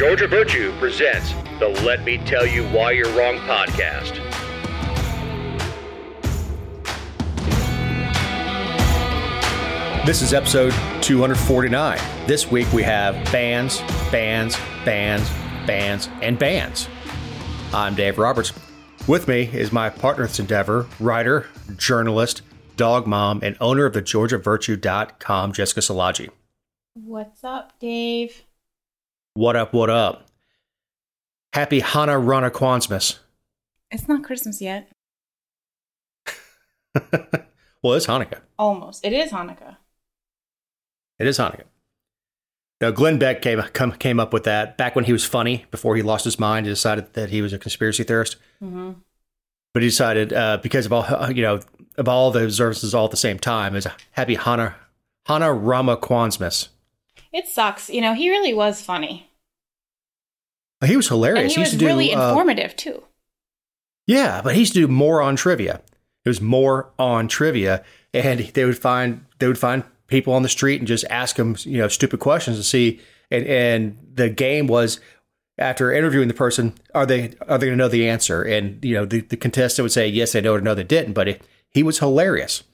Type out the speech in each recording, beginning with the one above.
Georgia Virtue presents the Let Me Tell You Why You're Wrong podcast. This is episode 249. This week we have bands, bands, bands, bands, and bands. I'm Dave Roberts. With me is my partner in this endeavor, writer, journalist, dog mom, and owner of the GeorgiaVirtue.com, Jessica Szilagyi. What's up, Dave? What up, what up? Happy Hana Rana Kwanzmas. It's not Christmas yet. well, it's Hanukkah. Almost. It is Hanukkah. It is Hanukkah. Now, Glenn Beck came, come, came up with that back when he was funny, before he lost his mind and decided that he was a conspiracy theorist. Mm-hmm. But he decided, uh, because of all, you know, of all the observances all at the same time, is a Happy Hana, Hana Rama Kwanzmas. It sucks. You know, he really was funny. He was hilarious. And he, was used to really do, uh, informative, too. Yeah, but he used to do more on trivia. It was more on trivia, and they would find they would find people on the street and just ask them, you know, stupid questions to see. And and the game was after interviewing the person, are they are they going to know the answer? And you know, the, the contestant would say yes, they know, or no, they didn't. But it, he was hilarious.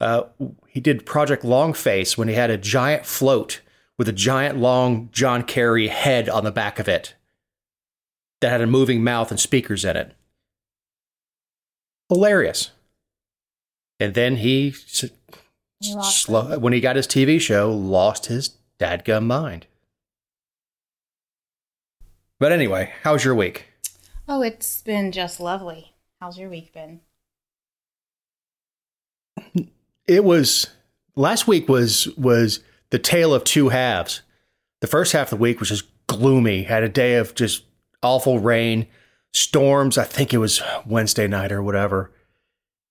Uh, he did Project Long Face when he had a giant float with a giant long John Kerry head on the back of it that had a moving mouth and speakers in it. Hilarious. And then he, s- He lost when he got his TV show, lost his dadgum mind. But anyway, how's your week? Oh, it's been just lovely. How's your week been? It was last week was was the tale of two halves. The first half of the week was just gloomy. Had a day of just awful rain, storms. I think it was Wednesday night or whatever.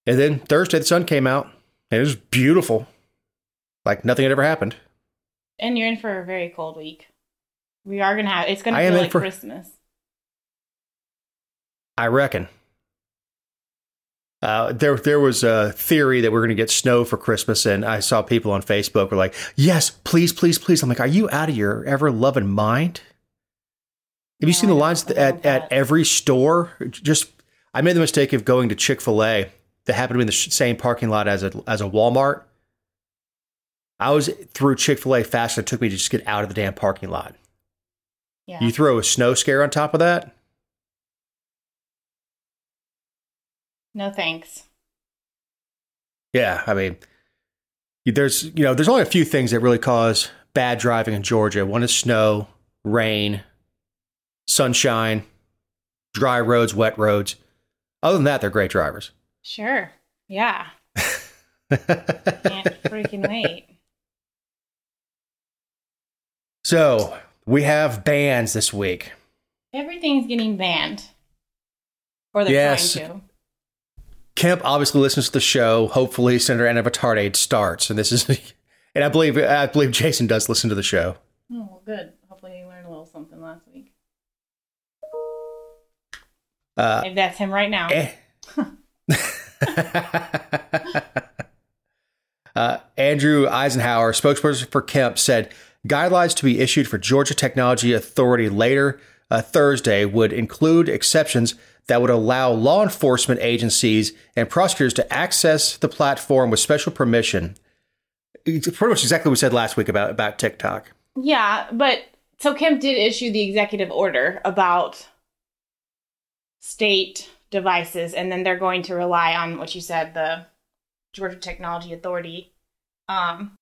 And then Thursday the sun came out. And it was beautiful. Like nothing had ever happened. And you're in for a very cold week. We are going to have, it's going to I feel like for- Christmas. I reckon. Uh, there, there was a theory that we're going to get snow for Christmas, and I saw people on Facebook were like, "Yes, please, please, please." I'm like, "Are you out of your ever loving mind?" Have you No, seen the lines don't at, at every store? Just, I made the mistake of going to Chick Fil A that happened to be in the same parking lot as a as a Walmart. I was through Chick Fil A faster than it took me to just get out of the damn parking lot. Yeah. You throw a snow scare on top of that. no thanks. Yeah, I mean, there's you know there's only a few things that really cause bad driving in Georgia. One is snow, rain, sunshine, dry roads, wet roads. Other than that, they're great drivers. Sure. Yeah. Can't freaking wait. so we have bands this week. Everything's getting banned. Or they're Yes. trying to. Kemp obviously listens to the show. Hopefully, Senator Anavitarte starts, and this is, and I believe I believe Jason does listen to the show. Oh, well, good. Uh, Maybe that's him right now. Eh. uh, Andrew Isenhour, spokesperson for Kemp, said guidelines to be issued for Georgia Technology Authority later uh, Thursday would include exceptions that would allow law enforcement agencies and prosecutors to access the platform with special permission. It's pretty much exactly what we said last week about, about TikTok. Yeah, but so Kemp did issue the executive order about state devices, and then they're going to rely on what you said, the Georgia Technology Authority. Um,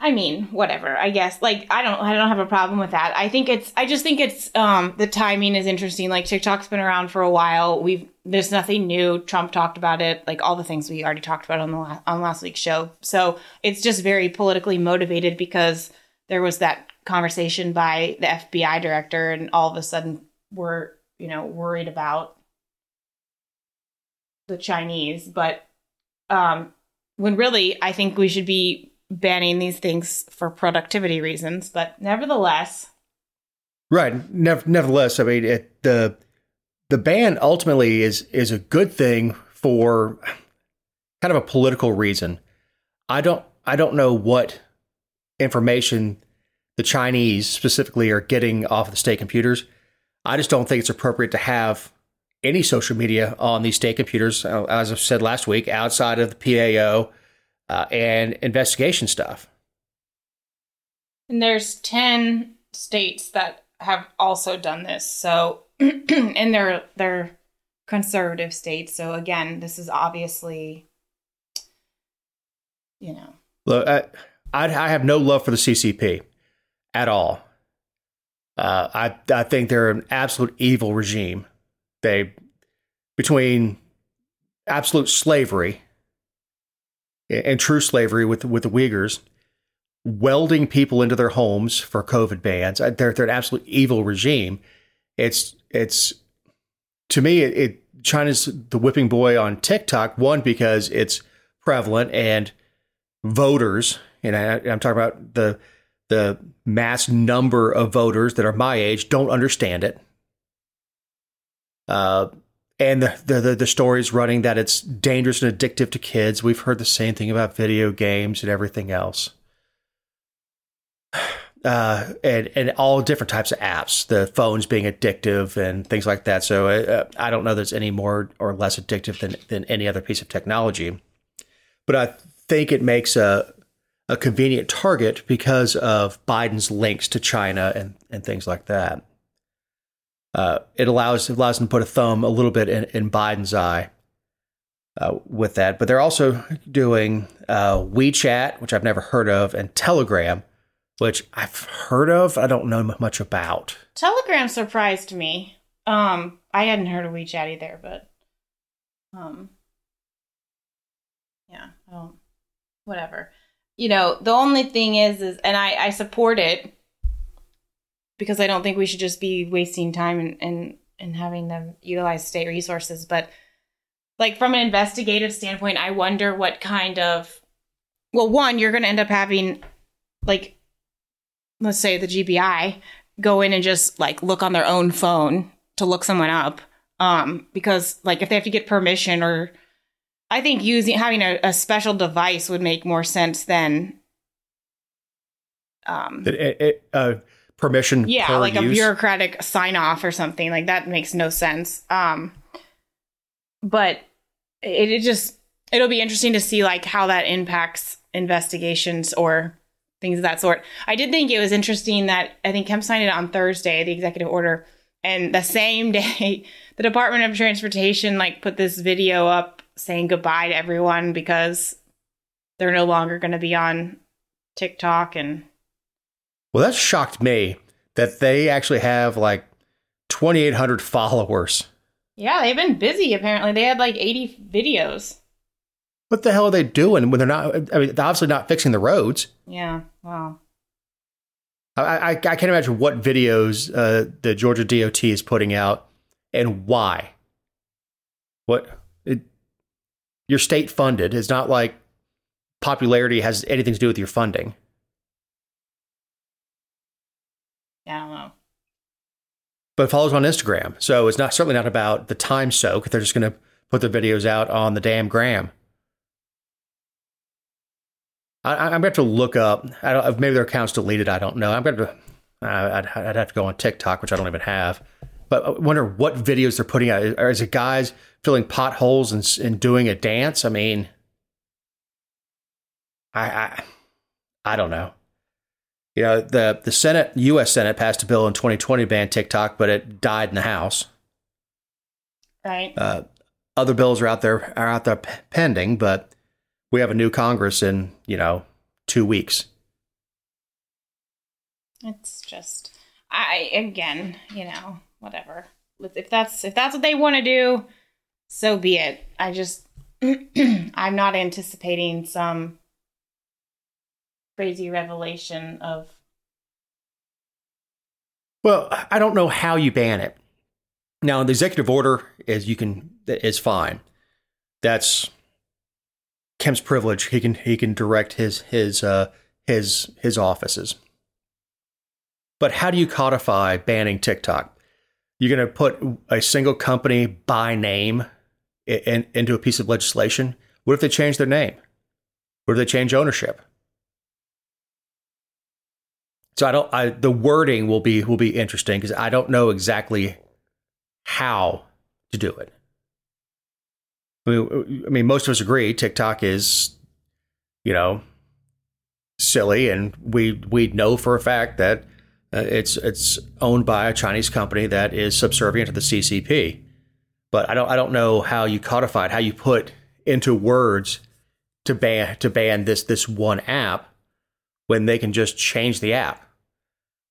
I mean, whatever. I guess like I don't I don't have a problem with that. I think it's I just think it's um the timing is interesting. Like TikTok's been around for a while. We've there's nothing new. Trump talked about it, like all the things we already talked about on the la- on last week's show. So it's just very politically motivated because there was that conversation by the FBI director, and all of a sudden we're you know worried about the Chinese, but um, when really I think we should be banning these things for productivity reasons. But nevertheless, Right. Nev- nevertheless, I mean, it, the the ban ultimately is is a good thing for kind of a political reason. I don't I don't know what information the Chinese specifically are getting off of the state computers. I just don't think it's appropriate to have any social media on these state computers, uh, as I said last week, outside of the PAO uh, and investigation stuff. And there's 10 states that have also done this. So, and they're, they're conservative states. So, again, this is obviously, you know. Look, I, I have no love for the CCP at all. Uh, I I think they're an absolute evil regime. They between absolute slavery and true slavery with with the Uyghurs, welding people into their homes for COVID bans. Uh, they're they're an absolute evil regime. It's it's to me it, it China's the whipping boy on TikTok. One because it's prevalent and voters, and I, I'm talking about the the mass number of voters that are my age don't understand it. Uh, and the, the the stories running that it's dangerous and addictive to kids. We've heard the same thing about video games and everything else. Uh, and and all different types of apps, the phones being addictive and things like that. So uh, I don't know that it's any more or less addictive than than any other piece of technology, but I think it makes a a convenient target because of Biden's links to China and, and things like that. Uh, it allows it allows them to put a thumb a little bit in, in Biden's eye uh, with that. But they're also doing uh, WeChat, which I've never heard of, and Telegram, which I've heard of. I don't know much about. Telegram surprised me. Um, I hadn't heard of WeChat either, but um, yeah, I don't. Whatever you know, the only thing is, is and I, I support it because I don't think we should just be wasting time and, and, and having them utilize state resources. But like from an investigative standpoint, I wonder what kind of, well, one, you're going to end up having like, let's say the GBI go in and just like look on their own phone to look someone up. Um, because like if they have to get permission or I think using having a, a special device would make more sense than um it, it, uh, permission. Yeah, like use. a bureaucratic sign off or something like that makes no sense. Um, but it, it just it'll be interesting to see like how that impacts investigations or things of that sort. I did think it was interesting that I think Kemp signed it on Thursday, the executive order, and the same day the Department of Transportation like put this video up saying goodbye to everyone because they're no longer going to be on TikTok and Well, that shocked me that they actually have like 2800 followers. Yeah, they've been busy apparently. They had like 80 videos. What the hell are they doing when they're not I mean, they're obviously not fixing the roads. Yeah, wow. I, I, I can't imagine what videos uh, the Georgia DOT is putting out and why. What you're state funded. It's not like popularity has anything to do with your funding. Yeah, I don't know. But follows on Instagram. So it's not certainly not about the time soak. They're just going to put the videos out on the damn gram. I, am going to look up. I don't, maybe their account's deleted. I don't know. I'm going to. Uh, I'd, I'd have to go on TikTok, which I don't even have. But I wonder what videos they're putting out. Is it guys filling potholes and, and doing a dance? I mean, I, I, I don't know. You know, the the Senate, U.S. Senate passed a bill in 2020 ban TikTok, but it died in the House. Right. Uh, other bills are out there are out there pending, but we have a new Congress in you know two weeks. It's just, I again, you know, whatever. If that's if that's what they want to do, so be it. I just I'm not anticipating some crazy revelation of Well, I don't know how you ban it. Now, the executive order is you can is fine. That's Kemp's privilege. He can he can direct his his uh, his his offices. But how do you codify banning TikTok? You're going to put a single company by name in, into a piece of legislation. What if they change their name? What if they change ownership? So I don't. I the wording will be will be interesting because I don't know exactly how to do it. I mean, I mean, most of us agree TikTok is, you know, silly, and we we know for a fact that uh, it's it's owned by a Chinese company that is subservient to the CCP. But I don't I don't know how you codify it, how you put into words to ban to ban this this one app when they can just change the app.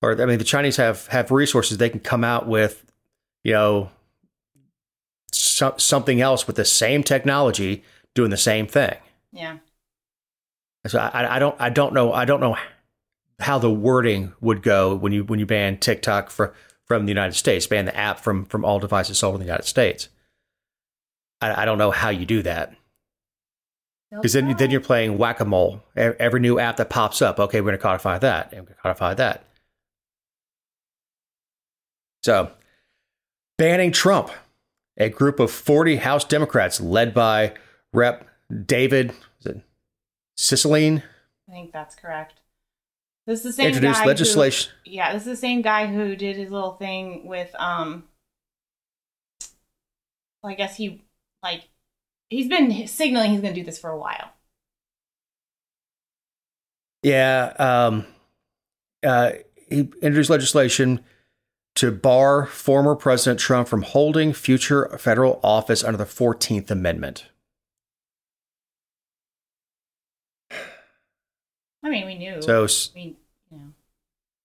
Or I mean, the Chinese have have resources; they can come out with, you know, so, something else with the same technology doing the same thing. Yeah. So I, I don't I don't know I don't know how the wording would go when you when you ban TikTok for, from the United States, ban the app from from all devices sold in the United States. I, I don't know how you do that because then then you're playing whack a mole. Every new app that pops up, okay, we're going to codify that and codify that. So, banning Trump, a group of 40 House Democrats led by Rep. David Cicilline. I think that's correct. This is the same introduced guy legislation. Who, yeah, this is the same guy who did his little thing with um. Well, I guess he like he's been signaling he's going to do this for a while. Yeah, um, uh, he introduced legislation to bar former President Trump from holding future federal office under the Fourteenth Amendment. I mean, we knew. So, we, you know.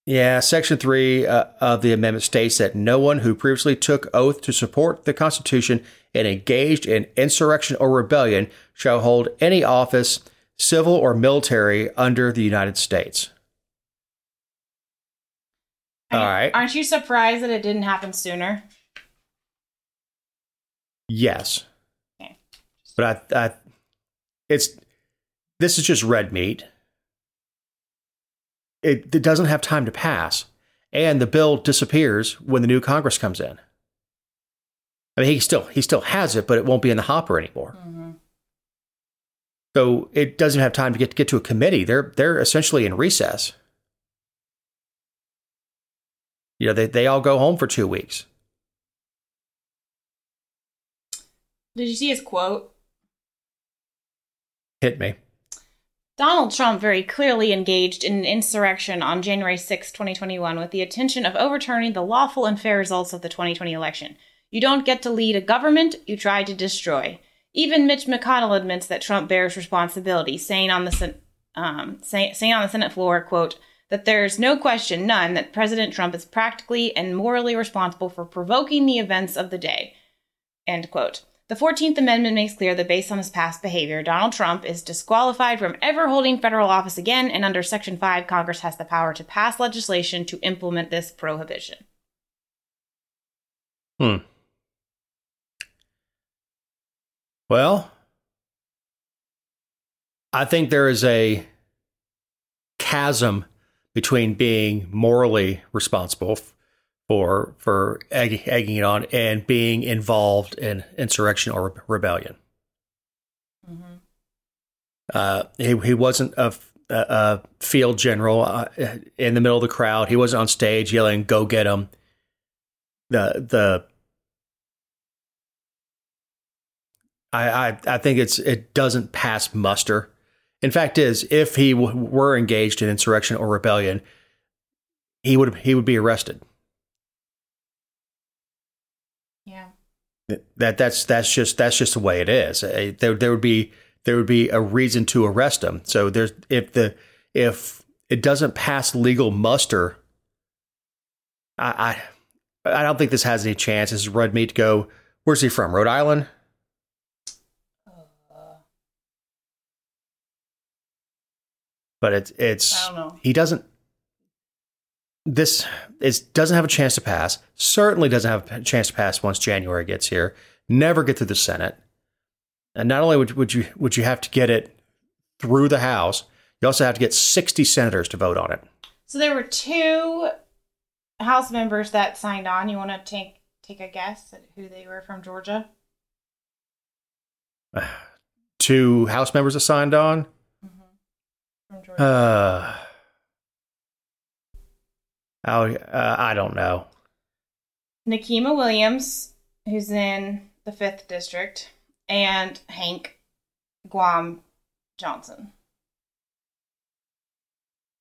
yeah, Section 3 uh, of the amendment states that no one who previously took oath to support the Constitution and engaged in insurrection or rebellion shall hold any office, civil or military, under the United States. I mean, All right. Aren't you surprised that it didn't happen sooner? Yes. Okay. But I, I, it's this is just red meat. It, it doesn't have time to pass, and the bill disappears when the new Congress comes in. I mean, he still he still has it, but it won't be in the hopper anymore. Mm-hmm. So it doesn't have time to get to get to a committee. They're they're essentially in recess. You know, they, they all go home for two weeks. Did you see his quote? Hit me. Donald Trump very clearly engaged in an insurrection on January 6, 2021, with the intention of overturning the lawful and fair results of the 2020 election. You don't get to lead a government, you try to destroy. Even Mitch McConnell admits that Trump bears responsibility, saying on the um, say, saying on the Senate floor, "quote that there's no question, none, that President Trump is practically and morally responsible for provoking the events of the day." End quote. The 14th Amendment makes clear that based on his past behavior, Donald Trump is disqualified from ever holding federal office again, and under Section 5, Congress has the power to pass legislation to implement this prohibition. Hmm. Well, I think there is a chasm between being morally responsible for for egg, egging it on and being involved in insurrection or rebellion. Mm-hmm. Uh, he he wasn't a, a field general uh, in the middle of the crowd. He wasn't on stage yelling "Go get him." The the I, I, I think it's it doesn't pass muster. In fact, is if he w- were engaged in insurrection or rebellion, he would he would be arrested. Yeah. That that's that's just that's just the way it is. Uh, there there would be there would be a reason to arrest him. So there's if the if it doesn't pass legal muster, I I, I don't think this has any chance. This is red meat to go. Where's he from? Rhode Island. but it's it's he doesn't this is doesn't have a chance to pass. Certainly doesn't have a chance to pass once January gets here. Never get through the Senate, and not only would, would you would you have to get it through the House, you also have to get sixty senators to vote on it. So there were two House members that signed on. You want to take take a guess at who they were from Georgia? two House members that signed on. from Georgia? Uh, Oh, uh, I don't know. Nikema Williams, who's in the fifth district, and Hank Guam Johnson.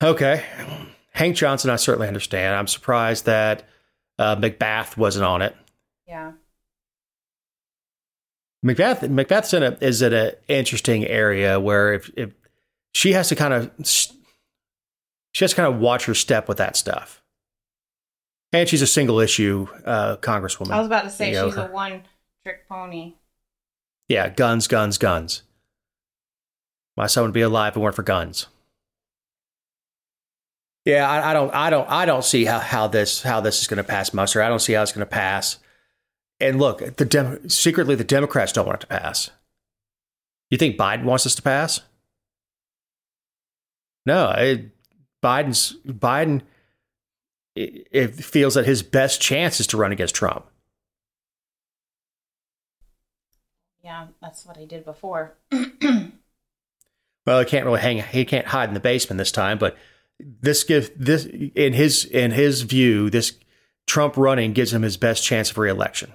Okay. Hank Johnson, I certainly understand. I'm surprised that uh, McBath wasn't on it. Yeah. McBath McBath's in a is in an interesting area where if, if she has to kind of she has to kind of watch her step with that stuff, and she's a single issue uh, congresswoman. I was about to say You know, she's a one trick pony. yeah, guns, guns, guns. My son would be alive if it weren't for guns. Yeah, I, I don't, I don't, I don't see how, how this how this is going to pass muster. I don't see how it's going to pass. And look, the Dem- secretly the Democrats don't want it to pass. You think Biden wants this to pass? No, it, Biden's Biden it, feels that his best chance is to run against Trump. Yeah, that's what he did before. Well, he can't really hang. He can't hide in the basement this time. But this give this in his in his view, this Trump running gives him his best chance of reelection.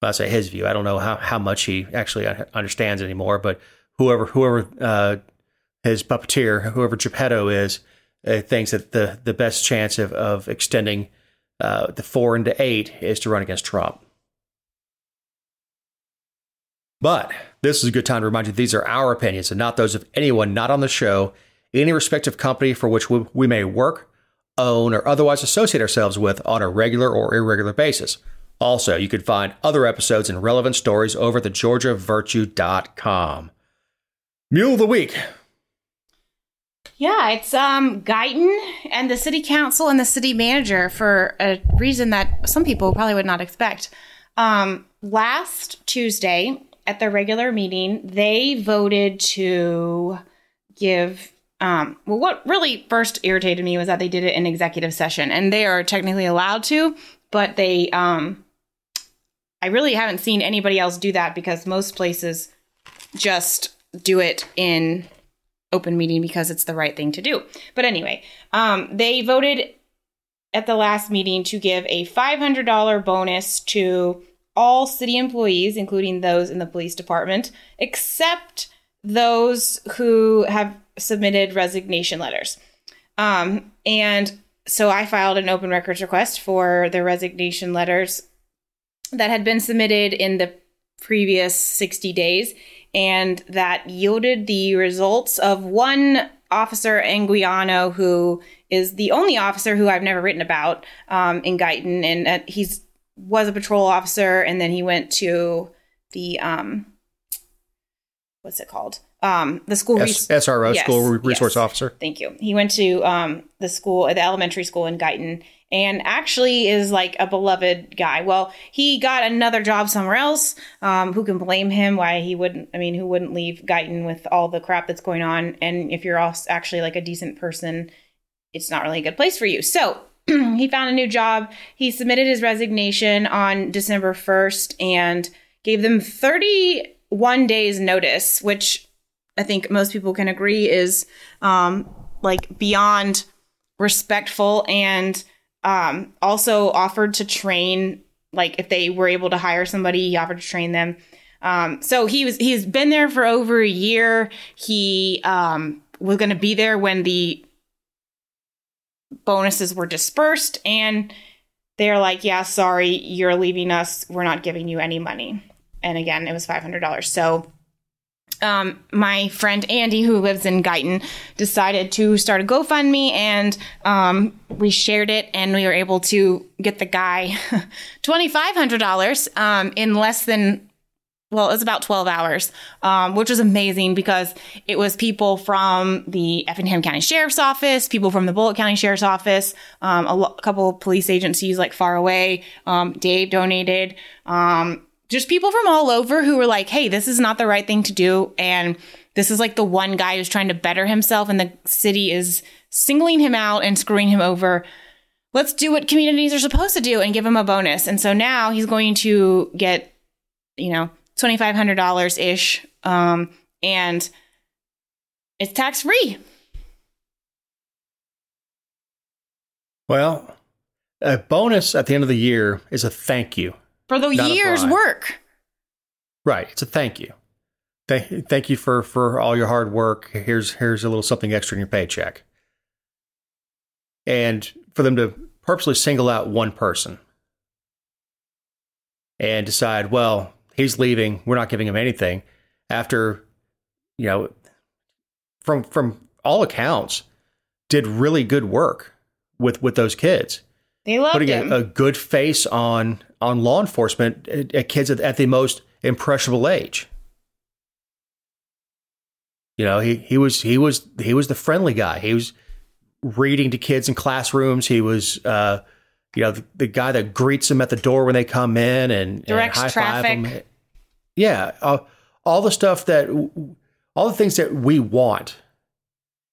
Well, I say his view. I don't know how, how much he actually understands anymore. But whoever whoever uh, his puppeteer, whoever Geppetto is, uh, thinks that the the best chance of of extending uh, the four into eight is to run against Trump. But this is a good time to remind you these are our opinions and not those of anyone not on the show, any respective company for which we, we may work, own, or otherwise associate ourselves with on a regular or irregular basis. Also, you can find other episodes and relevant stories over at thegeorgiavirtue.com. Mule of the Week. Yeah, it's um Guyton and the city council and the city manager for a reason that some people probably would not expect. Um last Tuesday at the regular meeting, they voted to give um well what really first irritated me was that they did it in executive session and they are technically allowed to, but they um I really haven't seen anybody else do that because most places just do it in open meeting because it's the right thing to do. But anyway, um, they voted at the last meeting to give a $500 bonus to all city employees, including those in the police department, except those who have submitted resignation letters. Um, and so I filed an open records request for the resignation letters that had been submitted in the previous 60 days and that yielded the results of one officer Anguiano who is the only officer who I've never written about um, in Guyton and uh, he's was a patrol officer and then he went to the um what's it called um the school S- res- SRO, Yes, School Resource yes. Officer. Thank you. He went to um, the school, the elementary school in Guyton, and actually is like a beloved guy. Well, he got another job somewhere else. Um, who can blame him? Why he wouldn't? I mean, who wouldn't leave Guyton with all the crap that's going on? And if you're also actually like a decent person, it's not really a good place for you. So he found a new job. He submitted his resignation on December 1st and gave them 31 days notice, which I think most people can agree is um, like beyond respectful and um, also offered to train like if they were able to hire somebody he offered to train them. Um, so he was he's been there for over a year. He um, was going to be there when the bonuses were dispersed and they're like yeah sorry you're leaving us. We're not giving you any money. And again it was $500 so um, my friend Andy, who lives in Guyton, decided to start a GoFundMe, and um, we shared it, and we were able to get the guy twenty five hundred dollars um, in less than. Well, it was about 12 hours, um, which was amazing because it was people from the Effingham County Sheriff's Office, people from the Bulloch County Sheriff's Office, um, a, lo- couple of police agencies like far away. Um, Dave donated. Just people from all over who were like, hey, this is not the right thing to do. And this is like the one guy who's trying to better himself, and the city is singling him out and screwing him over. Let's do what communities are supposed to do and give him a bonus. And so now he's going to get, you know, $2,500 ish. Um, and it's tax free. Well, a bonus at the end of the year is a thank you. For the Not year's work. Right. It's a thank you. Thank, thank you for, for all your hard work. Here's here's a little something extra in your paycheck. And for them to purposely single out one person and decide, well, he's leaving, we're not giving him anything after, you know, from from all accounts, did really good work with with those kids They loved putting him. a, a good face on on law enforcement at, at kids at, at the most impressionable age. You know, he he was he was he was the friendly guy. He was reading to kids in classrooms. He was, uh, you know, the, the guy that greets them at the door when they come in and Directs and high-five them. traffic. Yeah, uh, all the stuff that all the things that we want.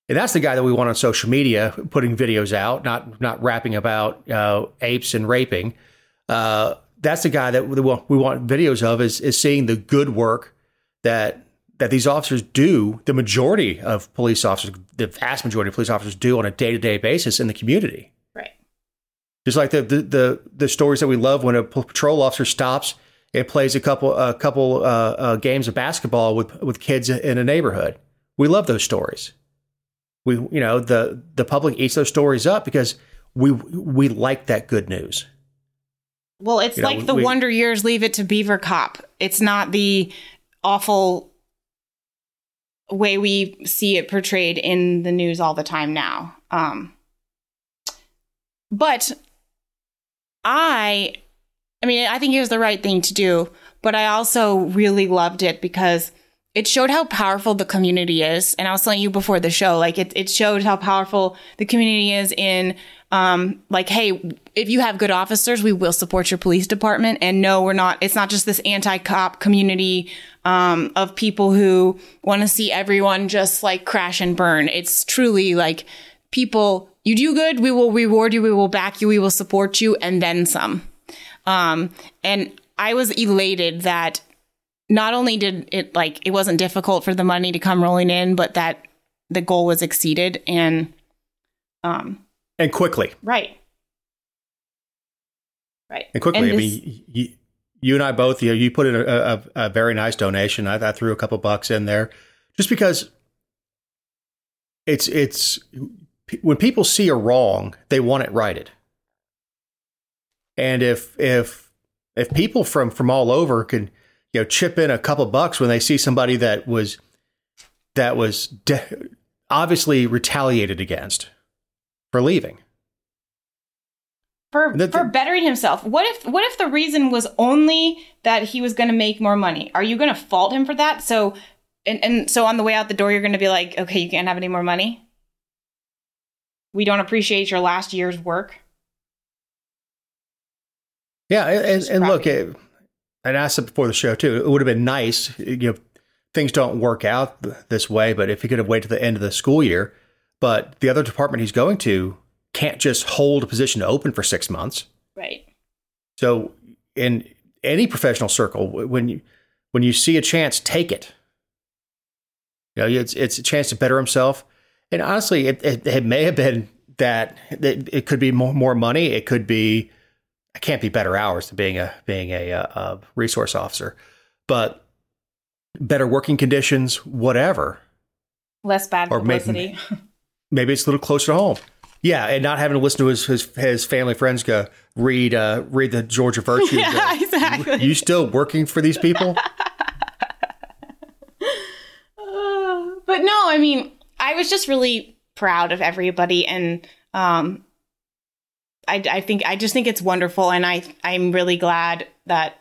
And that's the guy that we want on social media, putting videos out, not not rapping about uh, apes and raping. Uh, that's the guy that we want, videos of is is seeing the good work that that these officers do. The majority of police officers, the vast majority of police officers, do on a day to day basis in the community. right. Just like the, the the the stories that we love when a patrol officer stops and plays a couple a couple uh, uh, games of basketball with with kids in a neighborhood. We love those stories. We you know the the public eats those stories up because we we like that good news. Well, it's You know, like the we- Wonder Years leave it to Beaver Cop. It's not the awful way we see it portrayed in the news all the time now. Um, but I, I mean, I think it was the right thing to do, but I also really loved it because it showed how powerful the community is. And I was telling you before the show, like it, it showed how powerful the community is in, um, like, hey, if you have good officers, we will support your police department. And no, we're not, it's not just this anti-cop community, um, of people who want to see everyone just like crash and burn. It's truly like people, you do good, we will reward you, we will back you, we will support you, and then some. Um, and I was elated that not only did it like it wasn't difficult for the money to come rolling in, but that the goal was exceeded and um And quickly, right. Right. and quickly. I this- mean, you, you and I both. You know, you put in a, a, a very nice donation. I, I threw a couple bucks in there, just because it's it's when people see a wrong, they want it righted. And if if if people from from all over can you know chip in a couple bucks when they see somebody that was that was de- obviously retaliated against for leaving. for for bettering himself. What if what if the reason was only that he was going to make more money? Are you going to fault him for that? So and and so on the way out the door you're going to be like, "Okay, you can't have any more money." We don't appreciate your last year's work. Yeah, and, and, look, it, eh, and I said before the show too, it would have been nice. You know, things don't work out th- this way, but if he could have waited to the end of the school year, but the other department he's going to can't just hold a position open for six months. Right. So, in any professional circle, when you when you see a chance, take it. You know, it's it's a chance to better himself. And honestly, it, it, it may have been that that it could be more, more money. It could be I can't be better hours than being a being a, uh a resource officer, but better working conditions, whatever. Less bad Or publicity. Maybe it's a little closer to home. Yeah, and not having to listen to his his, his family friends go read uh, read the Georgia Virtue. and go, yeah, exactly. you still working for these people? but no, I mean, I was just really proud of everybody, and um, I, I think I just think it's wonderful, and I I'm really glad that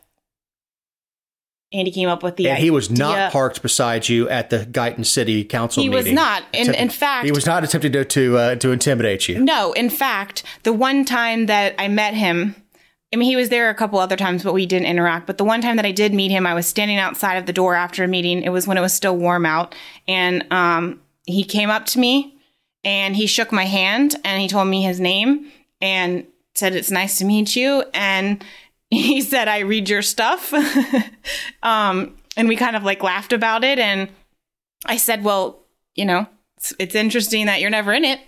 Andy came up with the. and he was not parked beside you at the Guyton City Council meeting. He meeting. was not, and in fact, he was not attempting to to, uh, to intimidate you. No, in fact, the one time that I met him, I mean, he was there a couple other times, but we didn't interact. But the one time that I did meet him, I was standing outside of the door after a meeting. It was when it was still warm out. And um, he came up to me and he shook my hand and he told me his name and said, It's nice to meet you. And he said, I read your stuff. um, and we kind of like laughed about it. And I said, Well, you know, it's, it's interesting that you're never in it.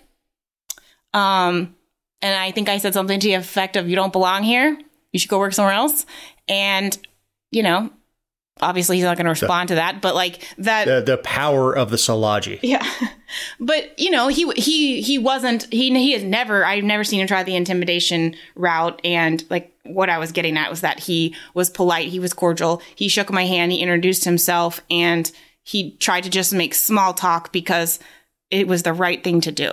Um, and I think I said something to the effect of, "You don't belong here. You should go work somewhere else." And you know, obviously he's not going to respond to that, but like that The the power of the Szilagyi. yeah. But you know, he he he wasn't he he has never I've never seen him try the intimidation route and like what I was getting at was that he was polite, he was cordial, he shook my hand, he introduced himself and he tried to just make small talk because it was the right thing to do.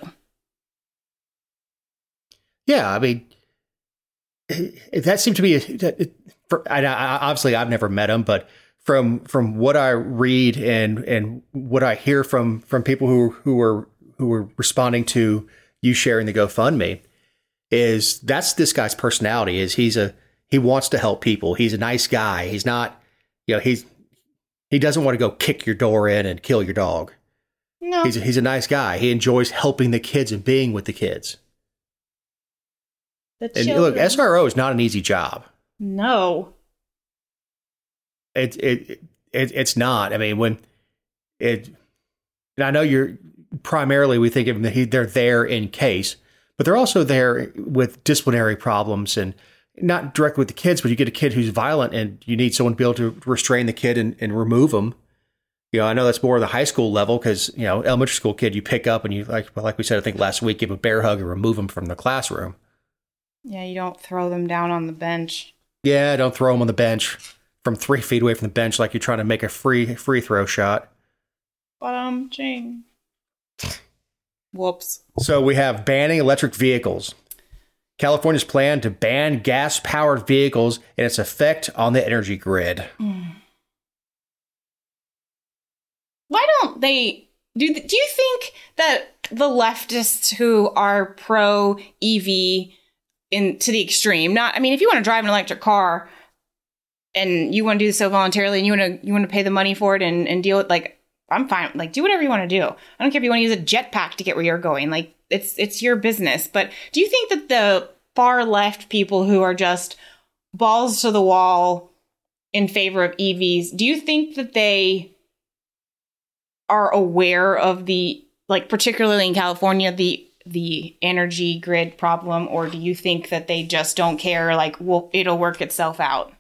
Yeah, I mean, that seemed to be a, for, I, I, obviously I've never met him, but from from what I read and and what I hear from from people who who are who are responding to you sharing the GoFundMe, is that's this guy's personality. Is he's a he wants to help people. He's a nice guy. He's not, you know, he's he doesn't want to go kick your door in and kill your dog. No. He's a, he's a nice guy. He enjoys helping the kids and being with the kids. The And look. SRO is not an easy job. No. It it, it it's not. I mean, when it, and I know you're primarily we think of them, he- they're there in case, but they're also there with disciplinary problems and not directly with the kids. But you get a kid who's violent, and you need someone to be able to restrain the kid and, and remove them. You know, I know that's more of the high school level because you know elementary school kid you pick up and you like like we said I think last week give a bear hug and remove them from the classroom. Yeah, you don't throw them down on the bench. Yeah, don't throw them on the bench from three feet away from the bench like you're trying to make a free free throw shot. But um ching. Whoops. So we have banning electric vehicles. California's plan to ban gas powered vehicles and its effect on the energy grid. Why don't they do? Do you think that the leftists who are pro EV in to the extreme? Not, I mean, if you want to drive an electric car and you want to do so voluntarily, and you want to you want to pay the money for it and and deal with like, I'm fine. Like, do whatever you want to do. I don't care if you want to use a jetpack to get where you're going. Like, it's it's your business. But do you think that the far left people who are just balls to the wall in favor of EVs, do you think that they are aware of the like particularly in California the the energy grid problem or do you think that they just don't care like well it'll work itself out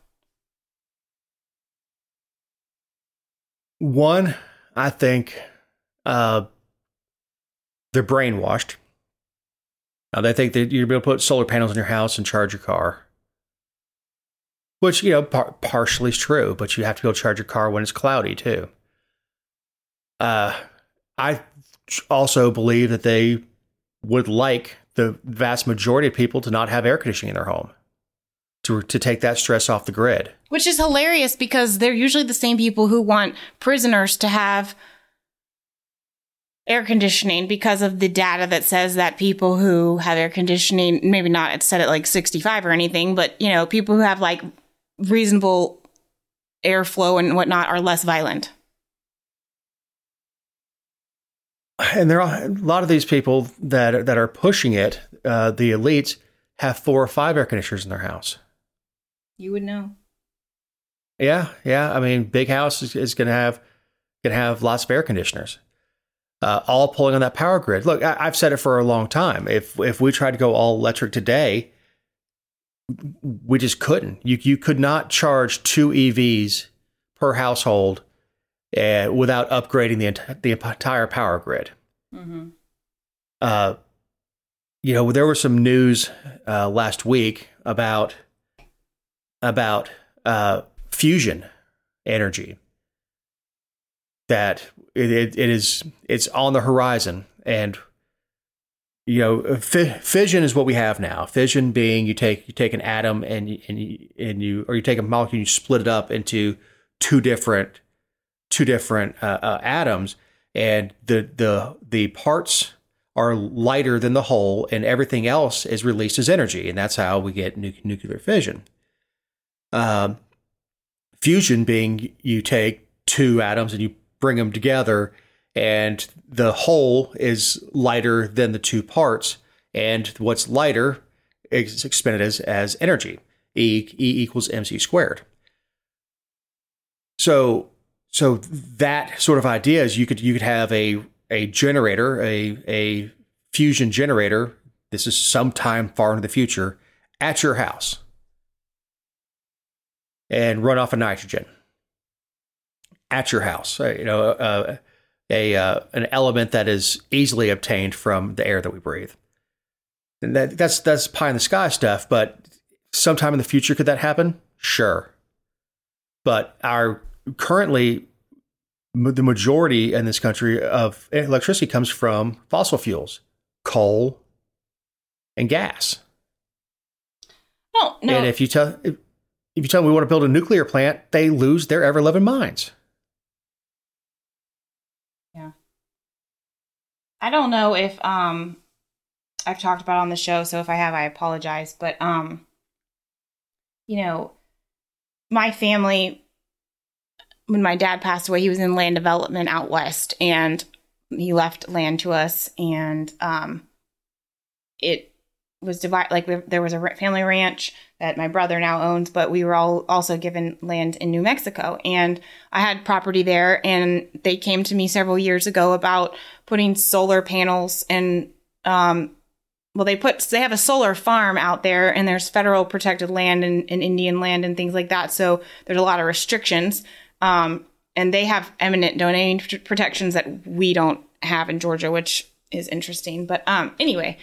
One, I think uh, they're brainwashed. Uh, they think that you'll be able to put solar panels in your house and charge your car. Which, you know, par- partially is true, but you have to be able to charge your car when it's cloudy, too. Uh, I also believe that they would like the vast majority of people to not have air conditioning in their home, to, to take that stress off the grid. which is hilarious because they're usually the same people who want prisoners to have air conditioning because of the data that says that people who have air conditioning maybe not it's set at like 65 or anything but you know people who have like reasonable airflow and whatnot are less violent and there are a lot of these people that that are pushing it. Uh, the elites have four or five air conditioners in their house. You would know Yeah, yeah. I mean, big house is, is going to have going to have lots of air conditioners, uh, all pulling on that power grid. Look, I, I've said it for a long time. If if we tried to go all electric today, we just couldn't. You you could not charge two EVs per household uh, without upgrading the ent- the entire power grid. mm-hmm. uh, you know, there was some news uh, last week about about uh, fusion energy that it, it, it is it's on the horizon, and you know, fi- fission is what we have now. Fission being you take you take an atom and and you, and you or you take a molecule and you split it up into two different two different uh, uh, atoms, and the the the parts are lighter than the whole, and everything else is released as energy, and that's how we get nu- nuclear fission. Um, fusion being you take two atoms and you bring them together, and the whole is lighter than the two parts, and what's lighter is expended as, as energy. E, e equals mc squared. So so that sort of idea is you could you could have a a generator, a a fusion generator this is sometime far into the future, at your house and run off of nitrogen at your house. Uh, you know, uh, a uh, an element that is easily obtained from the air that we breathe. And that, that's that's pie in the sky stuff. But sometime in the future, could that happen? Sure. But our currently the majority in this country of electricity comes from fossil fuels, coal, and gas. No, no. And if you tell if, you tell them we want to build a nuclear plant, they lose their ever loving minds. Yeah. I don't know if um I've talked about on the show, so if I have, I apologize. But um, you know, my family when my dad passed away, he was in land development out west and he left land to us and um it was divided like there was a family ranch that my brother now owns but we were all also given land in New Mexico. And I had property there and they came to me several years ago about putting solar panels and um well they put they have a solar farm out there and there's federal protected land and, and Indian land and things like that so there's a lot of restrictions. Um and they have eminent domain protections that we don't have in Georgia which is interesting. But um anyway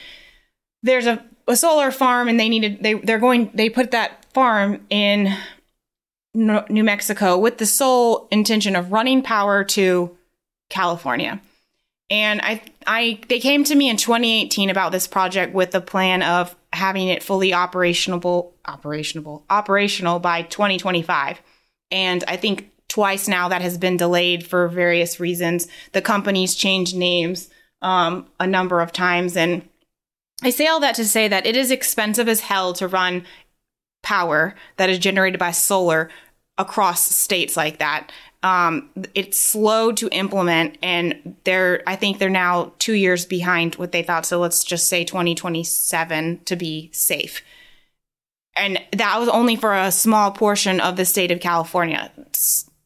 there's a, a solar farm and they needed they they're going they put that farm in New Mexico with the sole intention of running power to California. And I I they came to me in 2018 about this project with the plan of having it fully operational operational operational by 2025. And I think twice now that has been delayed for various reasons. The company's changed names um, a number of times and I say all that to say that it is expensive as hell to run power that is generated by solar across states like that. Um, it's slow to implement, and they're I think they're now two years behind what they thought. So let's just say 2027 to be safe. And that was only for a small portion of the state of California.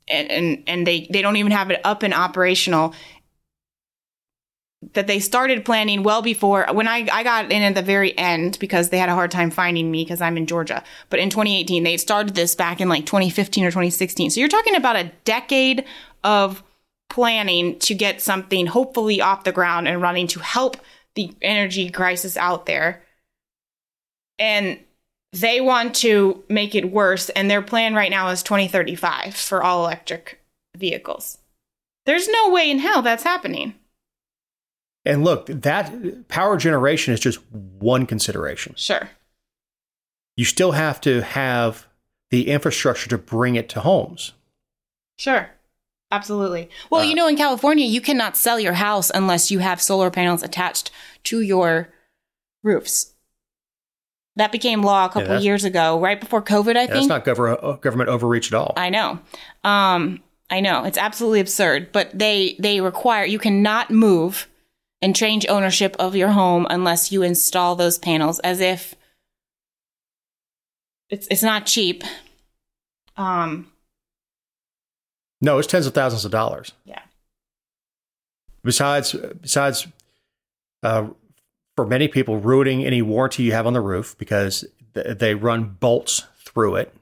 And, and and they they don't even have it up and operational that they started planning well before when I, I got in at the very end because they had a hard time finding me because I'm in Georgia. But in 2018, they started this back in like 2015 or 2016. So you're talking about a decade of planning to get something hopefully off the ground and running to help the energy crisis out there. And they want to make it worse. And their plan right now is 2035 for all electric vehicles. There's no way in hell that's happening. And look, that power generation is just one consideration. Sure. You still have to have the infrastructure to bring it to homes. Sure. Absolutely. Well, uh, you know, in California, you cannot sell your house unless you have solar panels attached to your roofs. That became law a couple yeah, years ago, right before COVID, I yeah, think. That's not gov- government overreach at all. I know. Um, I know. It's absolutely absurd. But they, they require, you cannot move and change ownership of your home unless you install those panels as if it's it's not cheap. Um No, it's tens of thousands of dollars. Yeah. Besides besides uh for many people ruining any warranty you have on the roof because th- they run bolts through it.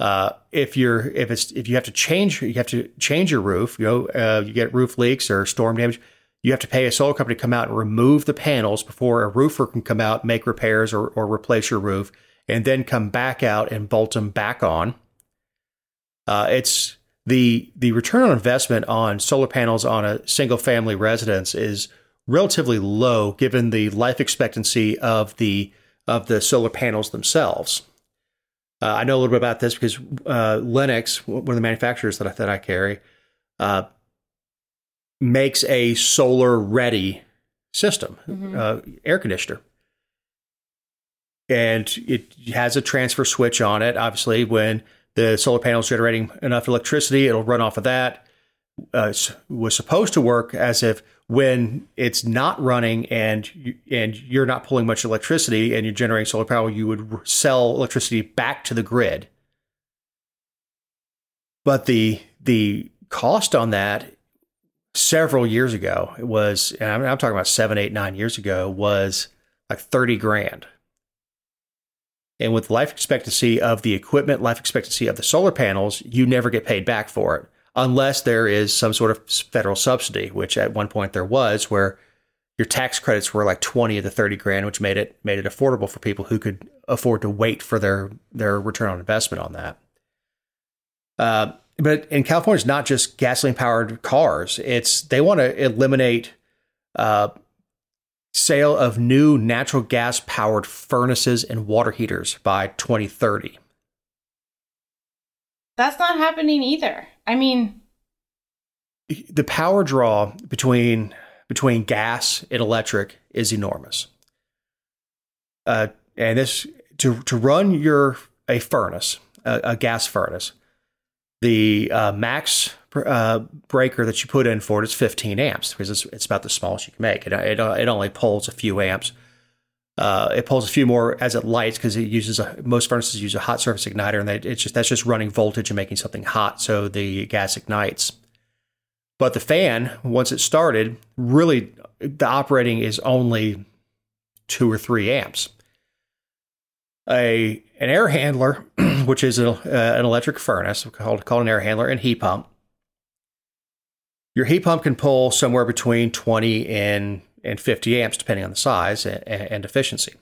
Uh, if you're if it's if you have to change you have to change your roof, you know, uh, you get roof leaks or storm damage you have to pay a solar company to come out and remove the panels before a roofer can come out, make repairs, or, or replace your roof, and then come back out and bolt them back on. Uh, it's the the return on investment on solar panels on a single family residence is relatively low given the life expectancy of the of the solar panels themselves. Uh, I know a little bit about this because uh, Lennox, one of the manufacturers that I, that I carry, uh, makes a solar ready system, mm-hmm. uh, air conditioner. And it has a transfer switch on it. Obviously, when the solar panel is generating enough electricity, it'll run off of that. Uh, was supposed to work as if when it's not running and you, and you're not pulling much electricity and you're generating solar power, you would sell electricity back to the grid. But the the cost on that several years ago. It was, and I'm, I'm talking about seven, eight, nine years ago, was like 30 grand. And with life expectancy of the equipment, life expectancy of the solar panels, you never get paid back for it unless there is some sort of federal subsidy, which at one point there was, where your tax credits were like 20 of the 30 grand, which made it made it affordable for people who could afford to wait for their their return on investment on that. Uh, but in California, it's not just gasoline powered cars. It's they want to eliminate uh, sale of new natural gas powered furnaces and water heaters by 2030. That's not happening either. I mean, the power draw between between gas and electric is enormous. Uh, and this to to run your a furnace, a, a gas furnace, the uh, max uh, breaker that you put in for it is 15 amps because it's, it's about the smallest you can make. It, it, it only pulls a few amps. Uh, it pulls a few more as it lights because it uses a, most furnaces use a hot surface igniter, and they, it's just that's just running voltage and making something hot, so the gas ignites. But the fan, once it started, really the operating is only two or three amps. A an air handler, which is a, uh, an electric furnace called called an air handler, and heat pump. Your heat pump can pull somewhere between 20 and and 50 amps, depending on the size and, and efficiency.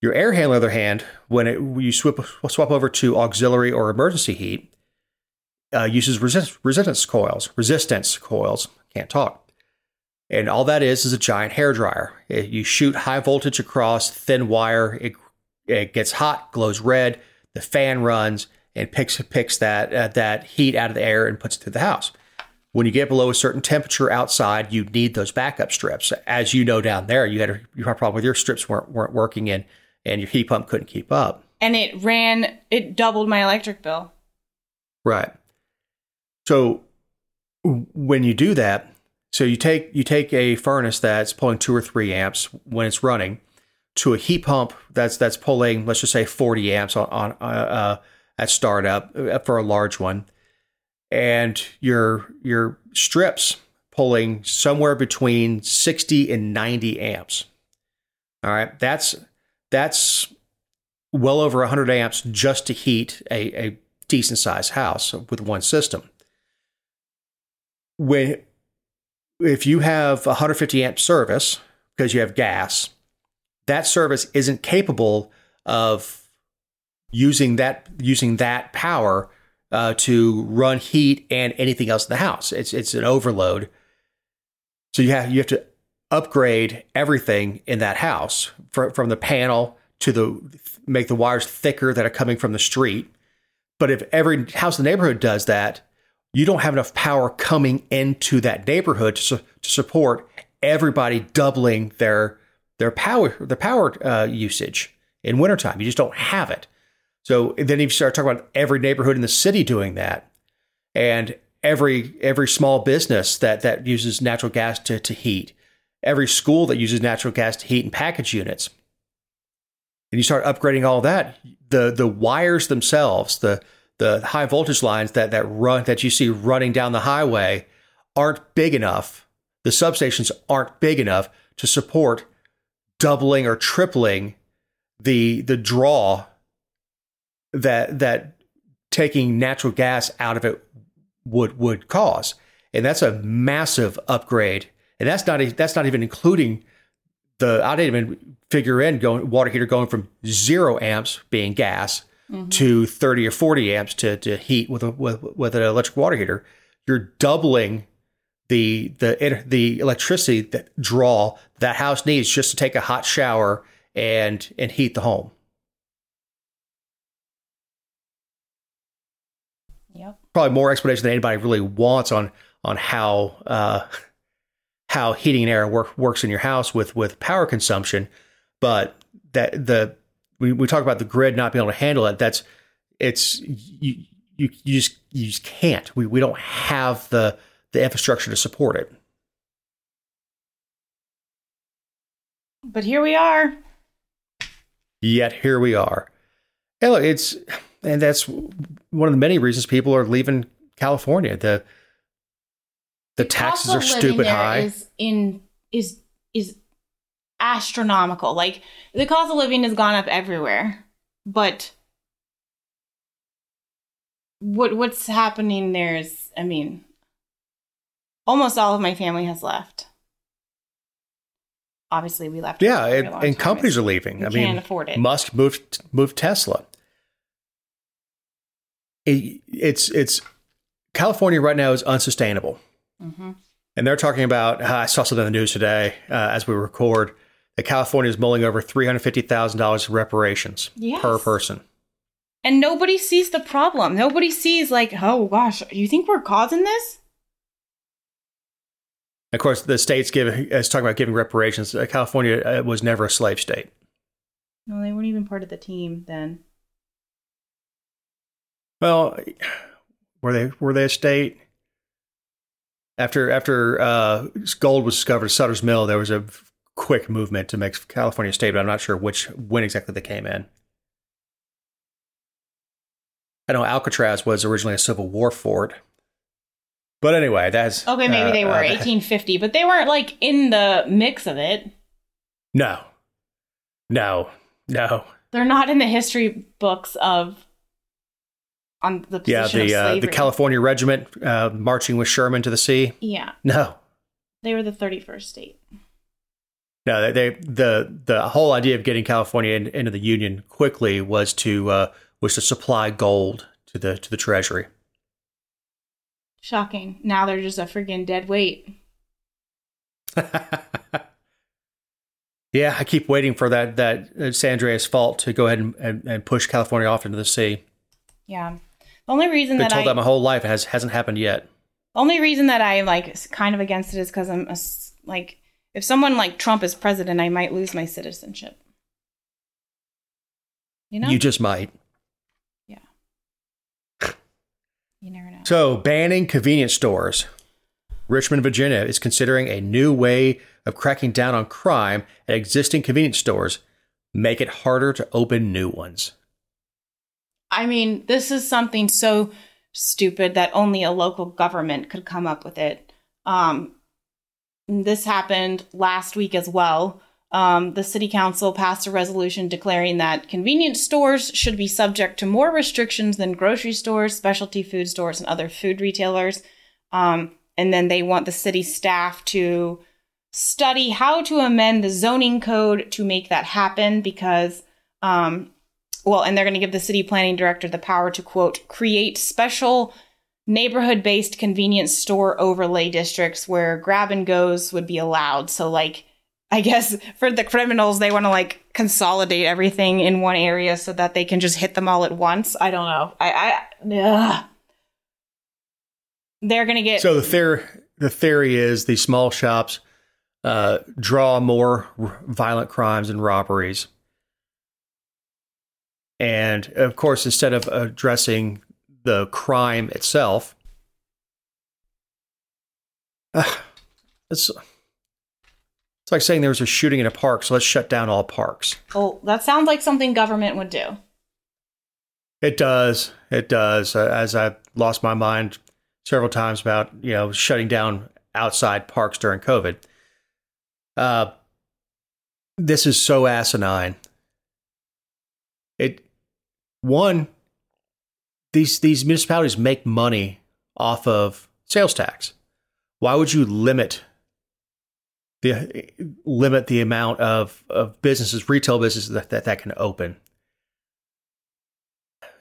Your air handler, on the other hand, when it, you swap, swap over to auxiliary or emergency heat, uh, uses resist, resistance coils. Resistance coils. Can't talk. And all that is is a giant hair dryer. It, you shoot high voltage across thin wire. It, it gets hot, glows red. The fan runs and picks picks that uh, that heat out of the air and puts it through the house. When you get below a certain temperature outside, you need those backup strips. As you know, down there, you had a, you had a problem with your strips weren't weren't working and and your heat pump couldn't keep up. And it ran, it doubled my electric bill. Right. So when you do that, so you take you take a furnace that's pulling two or three amps when it's running, to a heat pump that's that's pulling let's just say 40 amps on, on uh, uh, at startup uh, for a large one and your your strips pulling somewhere between 60 and 90 amps. All right, that's that's well over 100 amps just to heat a, a decent sized house with one system. When if you have 150 amp service because you have gas, that service isn't capable of using that using that power uh, to run heat and anything else in the house. It's it's an overload. So you have you have to upgrade everything in that house from from the panel to the make the wires thicker that are coming from the street. But if every house in the neighborhood does that, you don't have enough power coming into that neighborhood to, su- to support everybody doubling their their power their power uh, usage in wintertime. You just don't have it. So then you start talking about every neighborhood in the city doing that, and every every small business that that uses natural gas to, to heat, every school that uses natural gas to heat and package units. And you start upgrading all that, the the wires themselves, the the high voltage lines that that run that you see running down the highway aren't big enough. The substations aren't big enough to support doubling or tripling the the draw that that taking natural gas out of it would would cause, and that's a massive upgrade. And that's not that's not even including the I didn't even figure in going water heater going from zero amps being gas mm-hmm. to thirty or forty amps to to heat with a with, with an electric water heater. You're doubling the the the electricity that draw that house needs just to take a hot shower and and heat the home. Yep. Probably more explanation than anybody really wants on on how uh, how heating and air work, works in your house with with power consumption, but that the we, we talk about the grid not being able to handle it. That's it's you you, you just you just can't. We we don't have the the infrastructure to support it. But here we are. Yet here we are. And look, it's and that's one of the many reasons people are leaving California. The The taxes are stupid high. Is in is is astronomical. Like the cost of living has gone up everywhere, but what what's happening there is, I mean, almost all of my family has left. Obviously, we left. yeah, and, time. companies are leaving. We I mean, afford it. Musk moved moved Tesla. It, it's it's California right now is unsustainable, hmm and they're talking about. Uh, I saw something in the news today uh, as we record that California is mulling over three hundred fifty thousand dollars in reparations Yes. per person. And nobody sees the problem. Nobody sees like, oh gosh, you think we're causing this? Of course, the states give is talking about giving reparations. Uh, California uh, was never a slave state. No, they weren't even part of the team then. Well, were they were they a state? After after uh, gold was discovered at Sutter's Mill, there was a quick movement to make California a state, but I'm not sure which when exactly they came in. I know Alcatraz was originally a Civil War fort, but anyway, that's Okay, maybe uh, they were uh, 1850, but they weren't like in the mix of it. No, no, no. They're not in the history books of on the Yeah, the uh, the California Regiment uh, marching with Sherman to the sea. yeah, No, they were the 31st state. No, they, they the the whole idea of getting California in, into the union quickly was to uh, was to supply gold to the to the treasury. Shocking. Now they're just a freaking dead weight. yeah, I keep waiting for that that uh, San Andreas fault to go ahead and, and, and push California off into the sea. Yeah. The only reason that I've Been that told I that my whole life has hasn't happened yet. only reason that I'm like kind of against it is because I'm a like if someone like Trump is president, I might lose my citizenship. You know, You just might. yeah. You never know. So, banning convenience stores. Richmond, Virginia is considering a new way of cracking down on crime at existing convenience stores, make it harder to open new ones. I mean, this is something so stupid that only a local government could come up with it. Um, this happened last week as well. Um, the city council passed a resolution declaring that convenience stores should be subject to more restrictions than grocery stores, specialty food stores, and other food retailers. Um, and then they want the city staff to study how to amend the zoning code to make that happen because um, well, and they're going to give the city planning director the power to quote create special neighborhood based convenience store overlay districts where grab and goes would be allowed. So like I guess for the criminals they want to like consolidate everything in one area so that they can just hit them all at once. I don't know. I I ugh. They're to get So the theory the theory is these small shops uh, draw more r- violent crimes and robberies, and of course, instead of addressing the crime itself, uh, it's it's like saying there was a shooting in a park, so let's shut down all parks. Oh, that sounds like something government would do. It does. It does. Uh, as I've lost my mind several times about you know shutting down outside parks during COVID. Uh, this is so asinine. It one these these municipalities make money off of sales tax. Why would you limit the limit the amount of, of businesses, retail businesses that, that, that can open?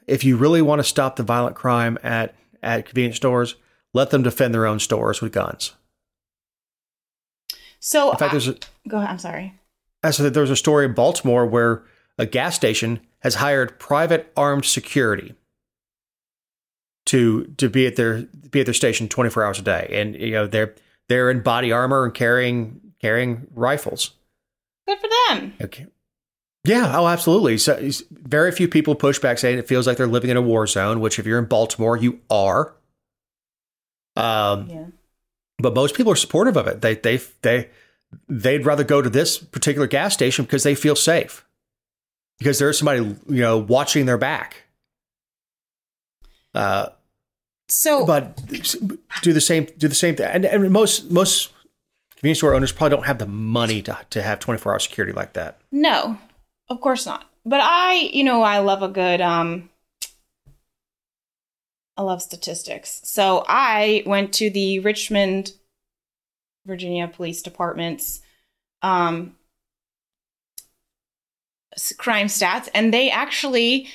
if you really want to stop the violent crime at at convenience stores, let them defend their own stores with guns. So In fact, I- there's a, go ahead. I'm sorry. I said there was a story in Baltimore where a gas station has hired private armed security to to be at their be at their station 24 hours a day, and you know they're they're in body armor and carrying carrying rifles. Good for them. Okay. Yeah, oh, absolutely. So very few people push back saying it feels like they're living in a war zone, which if you're in Baltimore, you are. Um, Yeah. but most people are supportive of it. They they they they'd rather go to this particular gas station because they feel safe because there's somebody you know watching their back. Uh, So, but do the same do the same thing. And, and most most convenience store owners probably don't have the money to to have twenty four hour security like that. no, of course not. But I, you know, I love a good um I love statistics. So I went to the Richmond, Virginia Police Department's um crime stats and they actually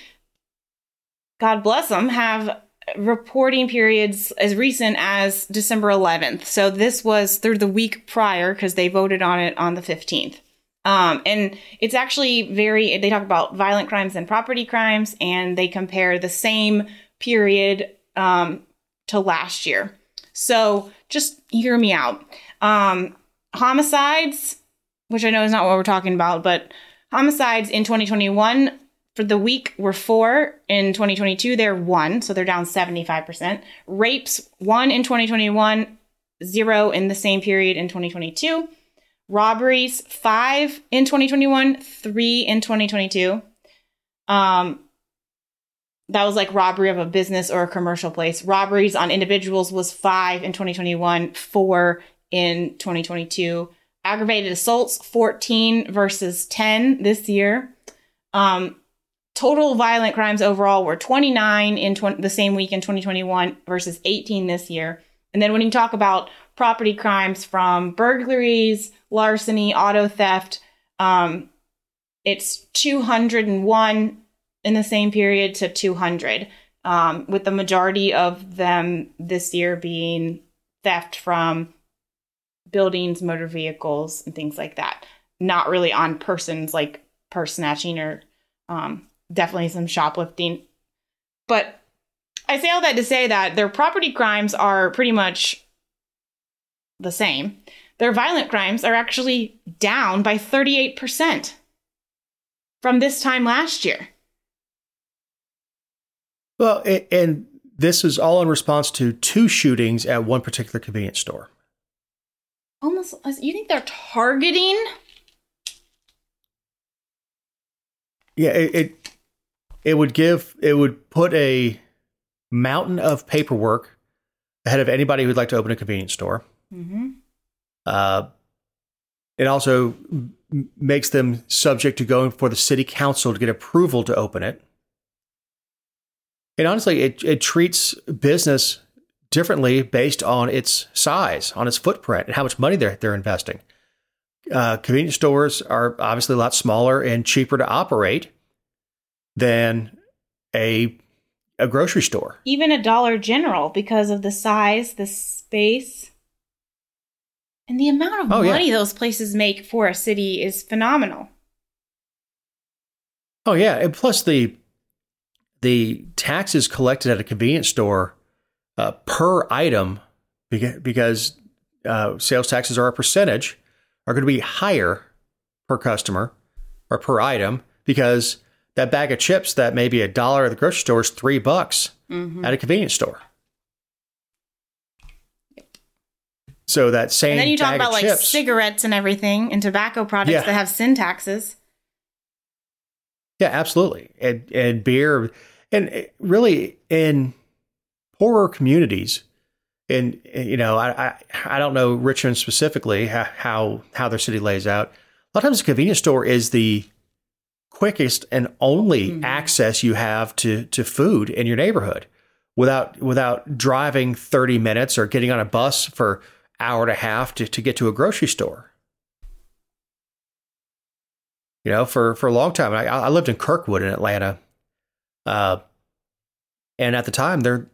God bless them have reporting periods as recent as December 11th. So this was through the week prior because they voted on it on the 15th. Um, and it's actually very, they talk about violent crimes and property crimes, and they compare the same period um, to last year. So just hear me out. Um, homicides, which I know is not what we're talking about, but homicides in 2021 for the week were four. In 2022, they're one, so they're down 75%. Rapes, one in 2021, zero in the same period in 2022. Robberies, five in 2021, three in 2022. Um, that was like robbery of a business or a commercial place. Robberies on individuals was five in 2021, four in 2022. Aggravated assaults, 14 versus 10 this year. Um, total violent crimes overall were 29 in the same week in 2021 versus 18 this year. And then when you talk about property crimes from burglaries, larceny, auto theft, um, it's 201 in the same period to 200, um, with the majority of them this year being theft from buildings, motor vehicles, and things like that. Not really on persons like purse snatching or um, definitely some shoplifting. But I say all that to say that their property crimes are pretty much the same. Their violent crimes are actually down by 38% from this time last year. Well, and this is all in response to two shootings at one particular convenience store. Almost, you think they're targeting? Yeah, it, it it would give it would put a mountain of paperwork ahead of anybody who'd like to open a convenience store. Mm-hmm. Uh, it also m- makes them subject to going for the city council to get approval to open it. And honestly, it, it treats business differently based on its size, on its footprint, and how much money they're, they're investing. Uh, convenience stores are obviously a lot smaller and cheaper to operate than a, a grocery store. Even a Dollar General because of the size, the space, and the amount of Oh, yeah. money those places make for a city is phenomenal. Oh yeah, and plus the the taxes collected at a convenience store uh, per item beca- because uh, sales taxes are a percentage are going to be higher per customer or per item because that bag of chips that maybe a dollar at the grocery store is three bucks Mm-hmm. at a convenience store. So that same And then you talk about like chips, cigarettes and everything and tobacco products Yeah. that have sin taxes. Yeah, absolutely. And and beer and really in poorer communities and you know, I, I I don't know Richmond specifically how how, how their city lays out. A lot of times a convenience store is the quickest and only Mhm. access you have to to food in your neighborhood without without driving 30 minutes or getting on a bus for hour and a half to, to get to a grocery store you know, for for a long time. I, I lived in Kirkwood in Atlanta, uh, and at the time there,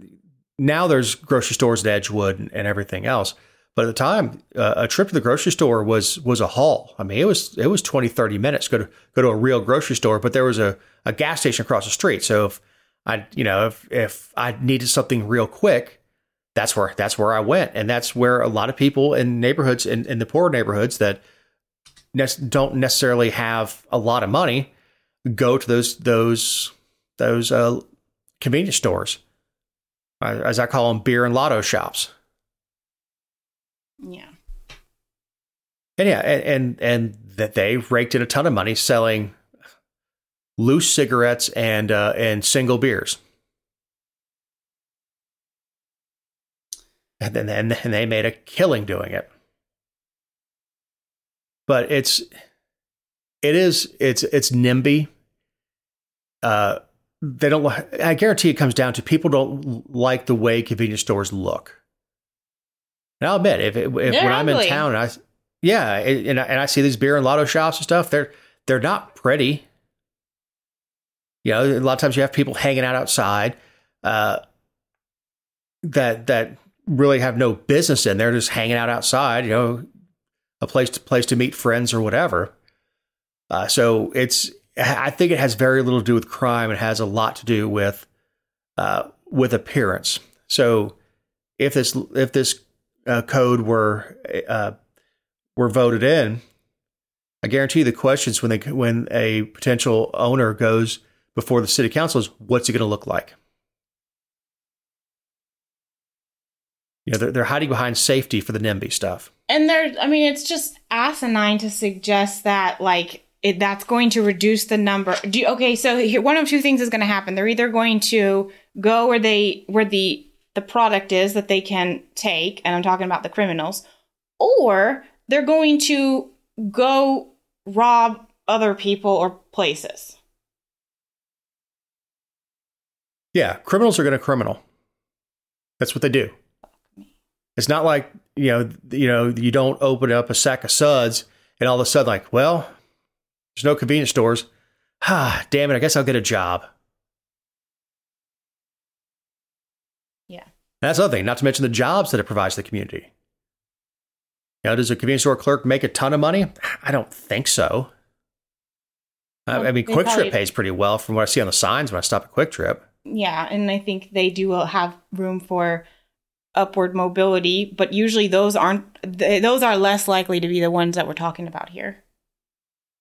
now there's grocery stores at Edgewood and, and everything else. But at the time, uh, a trip to the grocery store was was a haul. I mean, it was it was 20, 30 minutes go to go to a real grocery store. But there was a, a gas station across the street, so if I you know if if I needed something real quick, that's where that's where I went, and that's where a lot of people in neighborhoods in, in the poor neighborhoods that nec- don't necessarily have a lot of money go to those those those uh, convenience stores, as I call them, beer and lotto shops. Yeah. And yeah, and and, that they raked in a ton of money selling loose cigarettes and uh, and single beers. and then and they made a killing doing it. But it's it is it's it's NIMBY. Uh, they don't. I guarantee it comes down to people don't like the way convenience stores look. And I'll admit, if, if when I'm in town, and I yeah, and I, and I see these beer and lotto shops and stuff, they're they're not pretty. You know, a lot of times you have people hanging out outside uh, that that really have no business in there, just hanging out outside. You know, a place to place to meet friends or whatever. Uh, so it's I think it has very little to do with crime. It has a lot to do with uh, with appearance. So if this if this uh, code were uh, were voted in, I guarantee you the questions when they when a potential owner goes before the city council is what's it going to look like. You know, they're, they're hiding behind safety for the NIMBY stuff. And they're, I mean, it's just asinine to suggest that, like, it, that's going to reduce the number. You, okay, so here, one of two things is going to happen. They're either going to go where they where the the product is that they can take, and I'm talking about the criminals, or they're going to go rob other people or places. Yeah, criminals are going to criminal. That's what they do. It's not like you know, you know, you don't open up a sack of suds and all of a sudden, like, well, there's no convenience stores. Ah, damn it! I guess I'll get a job. That's other thing. Not to mention the jobs that it provides the community. You know, does a convenience store clerk make a ton of money? I don't think so. Well, I mean, QuikTrip pays pretty well from what I see on the signs when I stop at QuikTrip. Yeah, and I think they do have room for upward mobility, but usually those aren't those are less likely to be the ones that we're talking about here.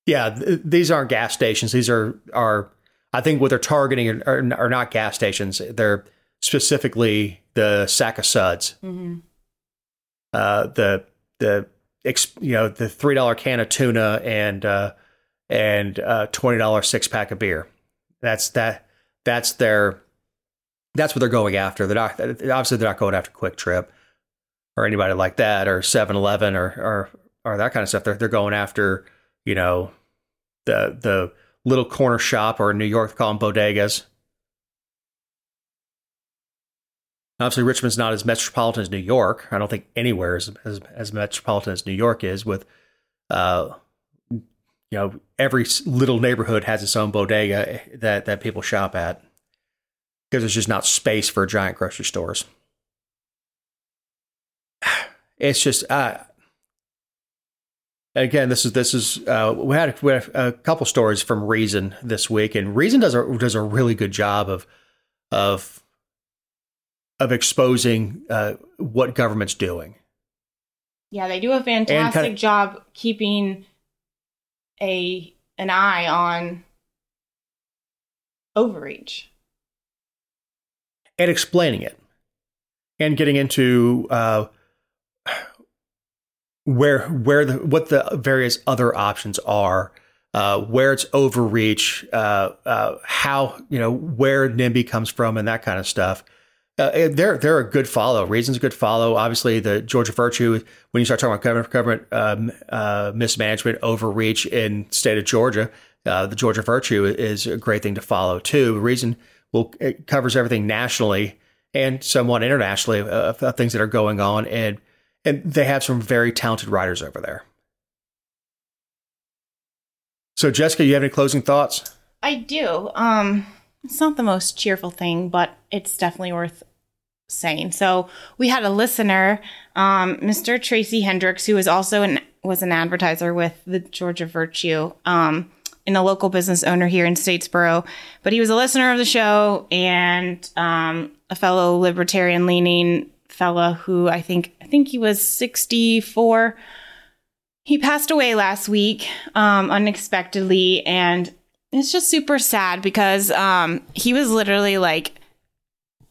Yeah, th- these aren't gas stations. These are are I think what they're targeting are, are, are not gas stations. They're specifically the sack of suds. Mm-hmm. Uh, the the you know the three dollar can of tuna and uh, and uh, twenty dollar six pack of beer. That's that. That's their that's what they're going after. They're not obviously they're not going after QuikTrip or anybody like that or 7-Eleven or or or that kind of stuff. They're they're going after you know the the little corner shop or in New York they call them bodegas. Obviously, Richmond's not as metropolitan as New York. I don't think anywhere is as, as metropolitan as New York is. With, uh, you know, every little neighborhood has its own bodega that that people shop at because there's just not space for giant grocery stores. It's just, uh, again, this is this is uh, we had, a, we had a couple stories from Reason this week, and Reason does a does a really good job of of of exposing uh, what government's doing. Yeah, they do a fantastic kind of, job keeping a an eye on overreach and explaining it and getting into uh, where where the what the various other options are, uh, where it's overreach, uh, uh, how you know where NIMBY comes from, and that kind of stuff. Uh, they're they're a good follow. Reasons a good follow. Obviously, the Georgia Virtue. When you start talking about government, government um, uh, mismanagement, overreach in state of Georgia, uh, the Georgia Virtue is a great thing to follow too. Reason will covers everything nationally and somewhat internationally of, of things that are going on, and and they have some very talented writers over there. So, Jessica, you have any closing thoughts? I do. Um, it's not the most cheerful thing, but it's definitely worth saying. So, we had a listener, um, Mr. Tracy Hendricks, who was also an was an advertiser with the Georgia Virtue. Um, and a local business owner here in Statesboro. But he was a listener of the show and um, a fellow libertarian leaning fella who I think I think he was 64. He passed away last week um, unexpectedly, and it's just super sad because um, he was literally like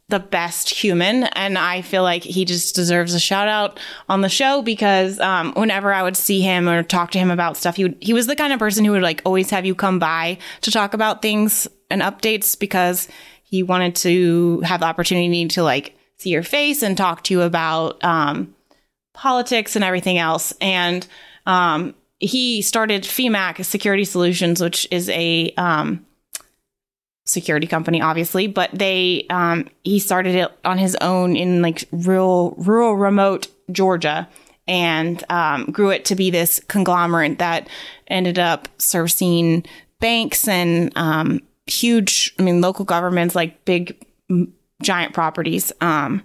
the best human and i feel like he just deserves a shout out on the show because um, whenever i would see him or talk to him about stuff he would he was the kind of person who would like always have you come by to talk about things and updates because he wanted to have the opportunity to like see your face and talk to you about um, politics and everything else. And um, he started FEMAC Security Solutions, which is a um, security company, obviously, but they um, he started it on his own in like rural, rural, remote Georgia, and um, grew it to be this conglomerate that ended up servicing banks and um, huge, I mean, local governments, like big, giant properties. Um,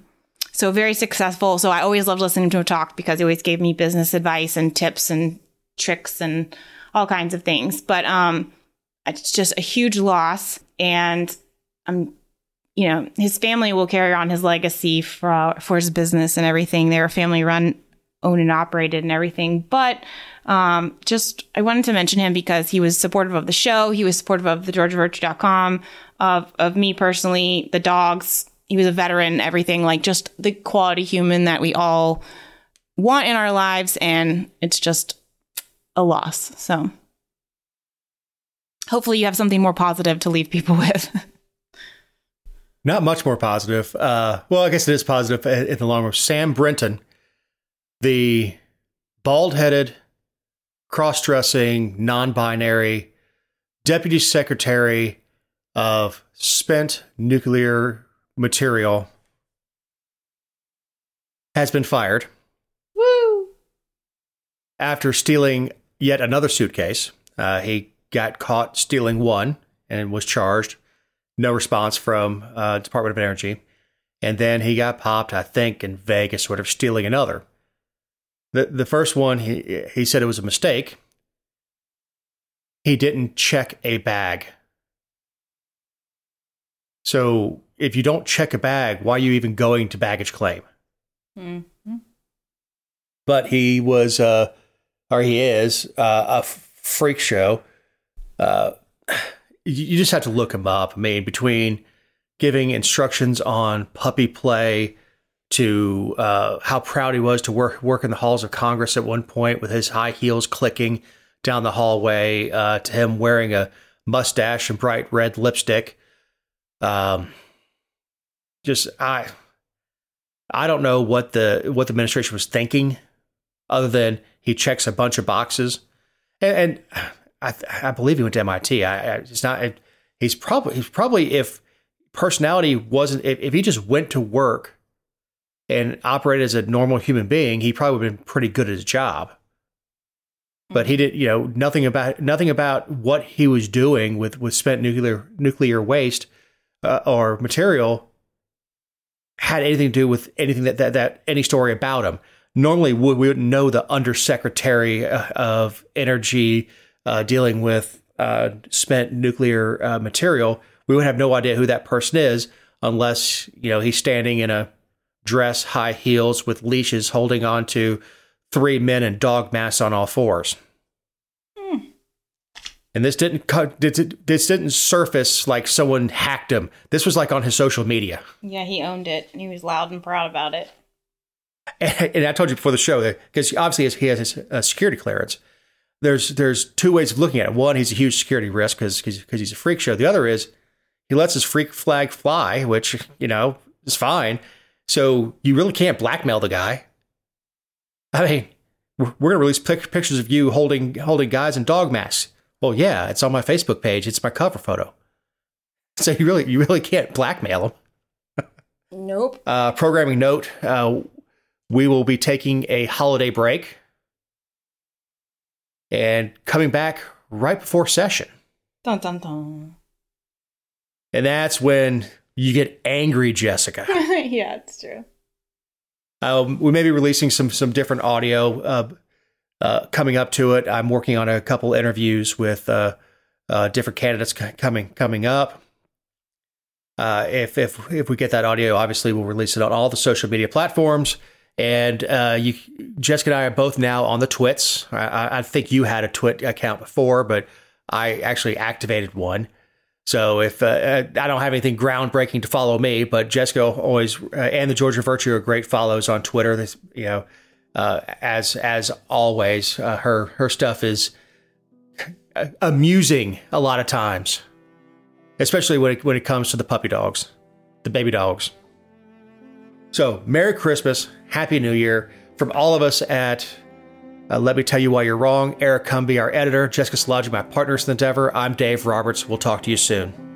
so very successful. So I always loved listening to him talk because he always gave me business advice and tips and tricks and all kinds of things. But um, it's just a huge loss, and I'm, you know, his family will carry on his legacy for for his business and everything. They're a family run, owned and operated, and everything. But um, just I wanted to mention him because he was supportive of the show. He was supportive of the GeorgiaVirtue.com, of of me personally, the dogs. He was a veteran, everything like just the quality human that we all want in our lives, and it's just a loss. So hopefully you have something more positive to leave people with. Not much more positive. Uh, well, I guess it is positive in the long run. Sam Brinton, the bald headed, cross dressing, non binary deputy secretary of spent nuclear material, has been fired. Woo! After stealing yet another suitcase. Uh, he got caught stealing one and was charged. No response from uh, Department of Energy. And then he got popped, I think, in Vegas, sort of stealing another. The the first one, he he said it was a mistake. He didn't check a bag. So if you don't check a bag, why are you even going to baggage claim? Mm-hmm. But he was, uh, or he is, uh, a freak show. Uh, you, just have to look him up. I mean, between giving instructions on puppy play to uh, how proud he was to work work in the halls of Congress at one point with his high heels clicking down the hallway, uh, to him wearing a mustache and bright red lipstick. Um, just I, I don't know what the what the administration was thinking, other than he checks a bunch of boxes, and, and I, I believe he went to MIT. I, I it's not. He's probably he's probably if personality wasn't if, if he just went to work and operated as a normal human being, he probably would have been pretty good at his job. But he did, you know, nothing about nothing about what he was doing with with spent nuclear nuclear waste uh, or material had anything to do with anything that that, that any story about him. Normally, we, we wouldn't know the undersecretary uh, of energy uh, dealing with uh, spent nuclear uh, material. We would have no idea who that person is unless you know he's standing in a dress, high heels with leashes, holding on to three men in dog masks on all fours. And this didn't cut. This didn't surface like someone hacked him. This was like on his social media. Yeah, he owned it. He was loud and proud about it. And, and I told you before the show that because obviously he has his uh, security clearance. There's there's two ways of looking at it. One, he's a huge security risk because because he's a freak show. The other is he lets his freak flag fly, which you know is fine. So you really can't blackmail the guy. I mean, we're, we're gonna release pic- pictures of you holding holding guys in dog masks. Well, yeah, it's on my Facebook page. It's my cover photo. So you really, you really can't blackmail them. Nope. Uh, programming note: uh, We will be taking a holiday break and coming back right before session, Dun dun dun. and that's when you get angry, Jessica. yeah, it's true. Um, we may be releasing some some different audio uh, uh, coming up to it. I'm working on a couple interviews with uh, uh, different candidates c- coming coming up. Uh, if if if we get that audio, obviously we'll release it on all the social media platforms. And uh, you, Jessica and I are both now on the Twits. I- I, think you had a Twit account before, but I actually activated one. So if uh, I don't have anything groundbreaking to follow me, but Jessica always uh, and the Georgia Virtue are great follows on Twitter. This, you know, uh, as as always, uh, her her stuff is amusing a lot of times, especially when it, when it comes to the puppy dogs, the baby dogs. So, Merry Christmas, Happy New Year from all of us at uh, Let Me Tell You Why You're Wrong. Eric Cumby, our editor, Jessica Szilagyi, my partners in the endeavor. I'm Dave Roberts. We'll talk to you soon.